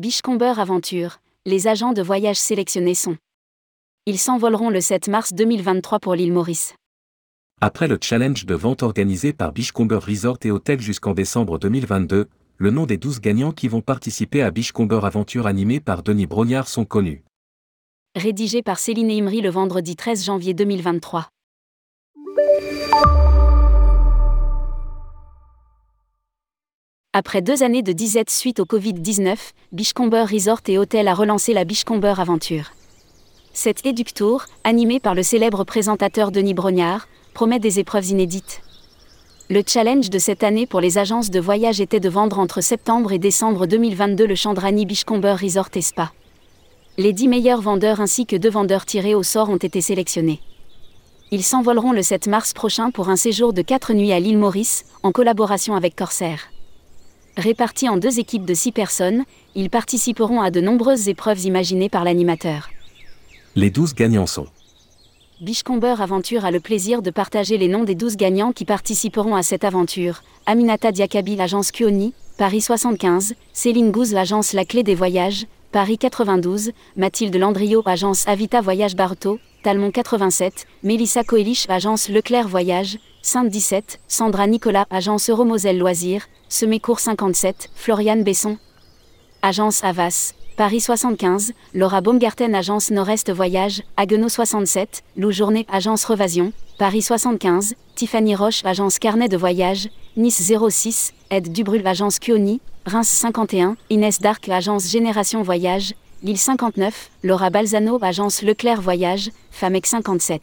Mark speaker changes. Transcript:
Speaker 1: Bichcomber Aventure, les agents de voyage sélectionnés sont. Ils s'envoleront le 7 mars 2023 pour l'île Maurice.
Speaker 2: Après le challenge de vente organisé par Beachcomber Resort et Hotel jusqu'en décembre 2022, le nom des 12 gagnants qui vont participer à Beachcomber Aventure animé par Denis Brognard sont connus.
Speaker 1: Rédigé par Céline Imri le vendredi 13 janvier 2023. Après deux années de disette suite au Covid-19, Beachcomber Resort et Hotel a relancé la Beachcomber Aventure. Cette éductour, animée par le célèbre présentateur Denis Brognard, promet des épreuves inédites. Le challenge de cette année pour les agences de voyage était de vendre entre septembre et décembre 2022 le Chandrani Beachcomber Resort et Spa. Les dix meilleurs vendeurs ainsi que deux vendeurs tirés au sort ont été sélectionnés. Ils s'envoleront le 7 mars prochain pour un séjour de 4 nuits à l'île Maurice, en collaboration avec Corsair. Répartis en deux équipes de six personnes, ils participeront à de nombreuses épreuves imaginées par l'animateur.
Speaker 2: Les 12 gagnants sont
Speaker 1: Bichcomber Aventure a le plaisir de partager les noms des 12 gagnants qui participeront à cette aventure. Aminata Diakabi, l'agence Kuoni, Paris 75, Céline Gouze, l'agence La Clé des Voyages, Paris 92, Mathilde Landriot, agence Avita Voyage Barto, Talmont 87, Mélissa Coelich, agence Leclerc Voyage, Sainte 17, Sandra Nicolas, agence Euromoselle Loisirs, Semécourt 57, Floriane Besson, agence Avas, Paris 75, Laura Baumgarten, agence Nord-Est Voyage, Haguenau 67, Lou Journée, agence Revasion, Paris 75, Tiffany Roche, agence Carnet de Voyage, Nice 06, Ed Dubrul, agence Kioni, Reims 51, Inès Darc, agence Génération Voyage, Lille 59, Laura Balzano, agence Leclerc Voyage, Famec 57.